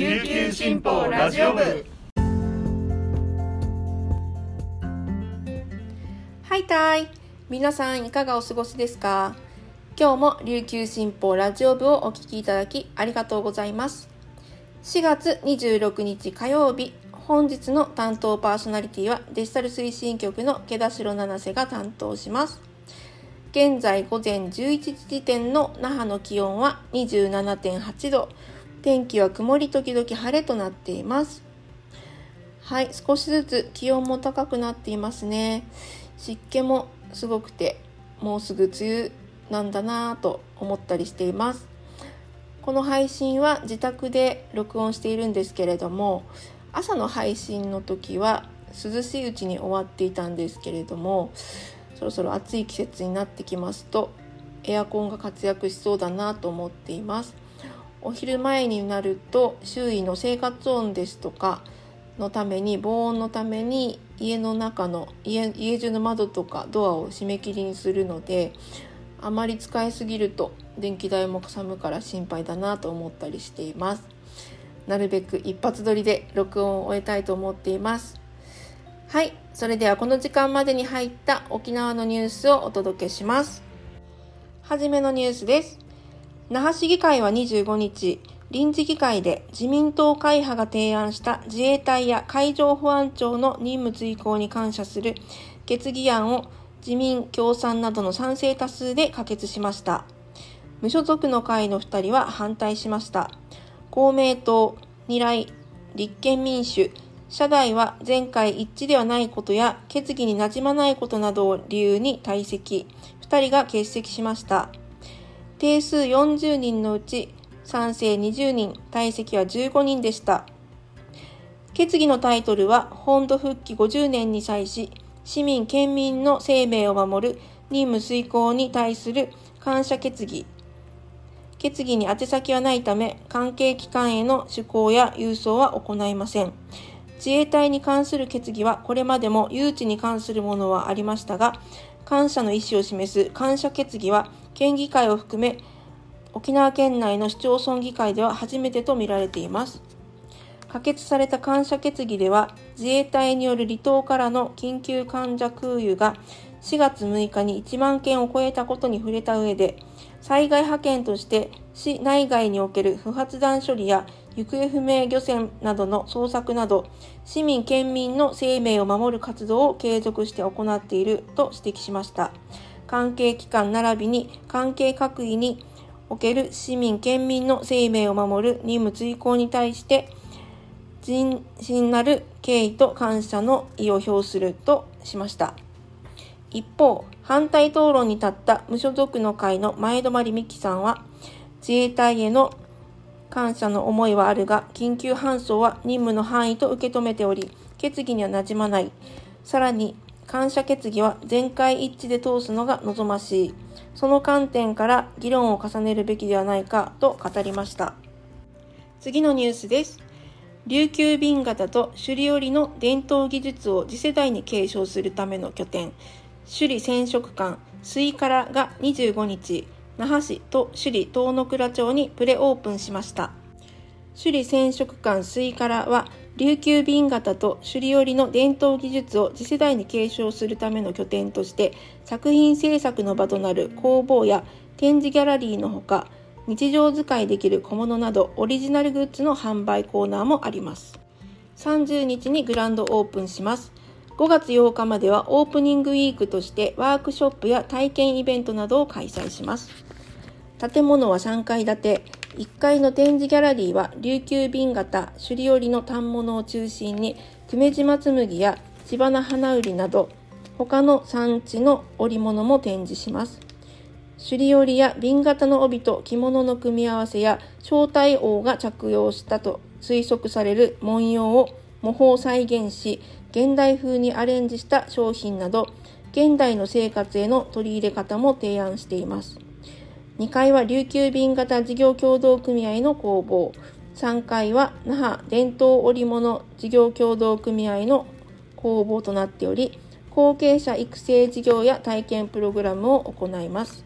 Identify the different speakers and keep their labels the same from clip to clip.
Speaker 1: 琉球新報ラジオ部。
Speaker 2: はいたい。皆さんいかがお過ごしですか？今日も琉球新報ラジオ部をお聞きいただきありがとうございます。4月26日火曜日本日の担当パーソナリティはデジタル推進局の毛田代七瀬が担当します。現在午前11時時点の那覇の気温は27.8度。天気は曇り時々晴れとなっています。はい少しずつ気温も高くなっていますね。湿気もすごくてもうすぐ梅雨なんだなぁと思ったりしています。この配信は自宅で録音しているんですけれども朝の配信の時は涼しいうちに終わっていたんですけれどもそろそろ暑い季節になってきますとエアコンが活躍しそうだなと思っています。お昼前になると周囲の生活音ですとかのために防音のために家の中の家家中の窓とかドアを閉め切りにするのであまり使いすぎると電気代もかさむから心配だなと思ったりしています。なるべく一発撮りで録音を終えたいと思っています。はいそれではこの時間までに入った沖縄のニュースをお届けします。はじめのニュースです。那覇市議会は25日臨時議会で自民党会派が提案した自衛隊や海上保安庁の任務追行に感謝する決議案を自民、共産などの賛成多数で可決しました。無所属の会の2人は反対しました。公明党、二来、立憲民主、社代は前回一致ではないことや決議に馴染まないことなどを理由に退席、2人が欠席しました。定数40人のうち賛成20人、退席は15人でした。決議のタイトルは本土復帰50年に際し、市民、県民の生命を守る任務遂行に対する感謝決議。決議に宛先はないため、関係機関への施行や郵送は行いません。自衛隊に関する決議はこれまでも誘致に関するものはありましたが、感謝の意思を示す感謝決議は県議会を含め沖縄県内の市町村議会では初めてとみられています。可決された感謝決議では自衛隊による離島からの緊急患者空輸が4月6日に1万件を超えたことに触れた上で災害派遣として市内外における不発弾処理や行方不明漁船などの捜索など市民県民の生命を守る活動を継続して行っていると指摘しました関係機関並びに関係各位における市民県民の生命を守る任務追行に対して真摯なる敬意と感謝の意を表するとしました。一方、反対討論に立った無所属の会の前泊美樹さんは、自衛隊への感謝の思いはあるが、緊急搬送は任務の範囲と受け止めており、決議には馴染まない。さらに、感謝決議は全会一致で通すのが望ましい。その観点から議論を重ねるべきではないかと語りました。次のニュースです。琉球瓶型と首里織の伝統技術を次世代に継承するための拠点、首里染色館水からが25日、那覇市と首里東野倉町にプレオープンしました。首里染色館水からは、琉球瓶型と首里織の伝統技術を次世代に継承するための拠点として、作品制作の場となる工房や展示ギャラリーのほか、日常使いできる小物などオリジナルグッズの販売コーナーもあります。30日にグランドオープンします。5月8日まではオープニングウィークとしてワークショップや体験イベントなどを開催します。建物は3階建て、1階の展示ギャラリーは琉球瓶型、首里織の反物を中心に久米島紬や千花花売りなど他の産地の織物も展示します。首里織や瓶型の帯と着物の組み合わせや正体王が着用したと推測される文様を模倣再現し現代風にアレンジした商品など現代の生活への取り入れ方も提案しています2階は琉球瓶型事業協同組合の工房。3階は那覇伝統織物事業協同組合の工房となっており後継者育成事業や体験プログラムを行います。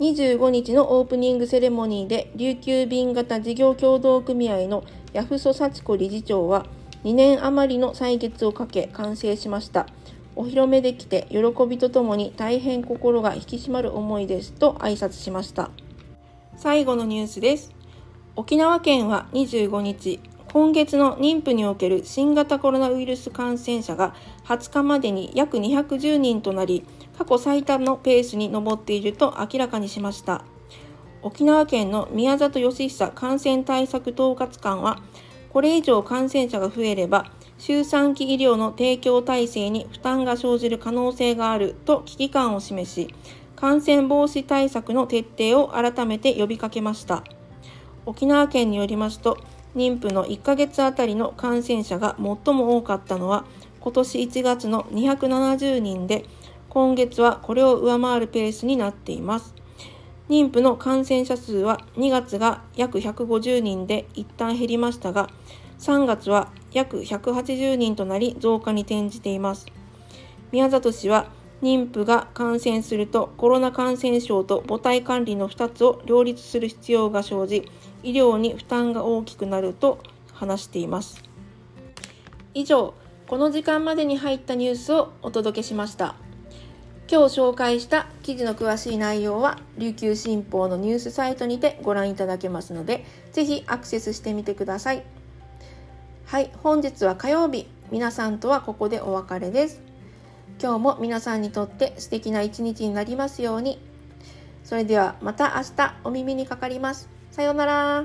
Speaker 2: 25日のオープニングセレモニーで琉球便型事業協同組合のヤフソ幸子理事長は2年余りの歳月をかけ完成しました。お披露目できて喜びとともに大変心が引き締まる思いですと挨拶しました。最後のニュースです。沖縄県は25日今月の妊婦における新型コロナウイルス感染者が20日までに約210人となり過去最多のペースに上っていると明らかにしました。沖縄県の宮里義久感染対策統括官はこれ以上感染者が増えれば周産期医療の提供体制に負担が生じる可能性があると危機感を示し感染防止対策の徹底を改めて呼びかけました。沖縄県によりますと妊婦の1ヶ月あたりの感染者が最も多かったのは今年1月の270人で今月はこれを上回るペースになっています。妊婦の感染者数は2月が約150人で一旦減りましたが3月は約180人となり増加に転じています。宮里氏は妊婦が感染するとコロナ感染症と母体管理の2つを両立する必要が生じ医療に負担が大きくなると話しています。以上この時間までに入ったニュースをお届けしました。今日紹介した記事の詳しい内容は琉球新報のニュースサイトにてご覧いただけますのでぜひアクセスしてみてください。はい本日は火曜日。皆さんとはここでお別れです。今日も皆さんにとって素敵な一日になりますように。それではまた明日お耳にかかります。さようなら。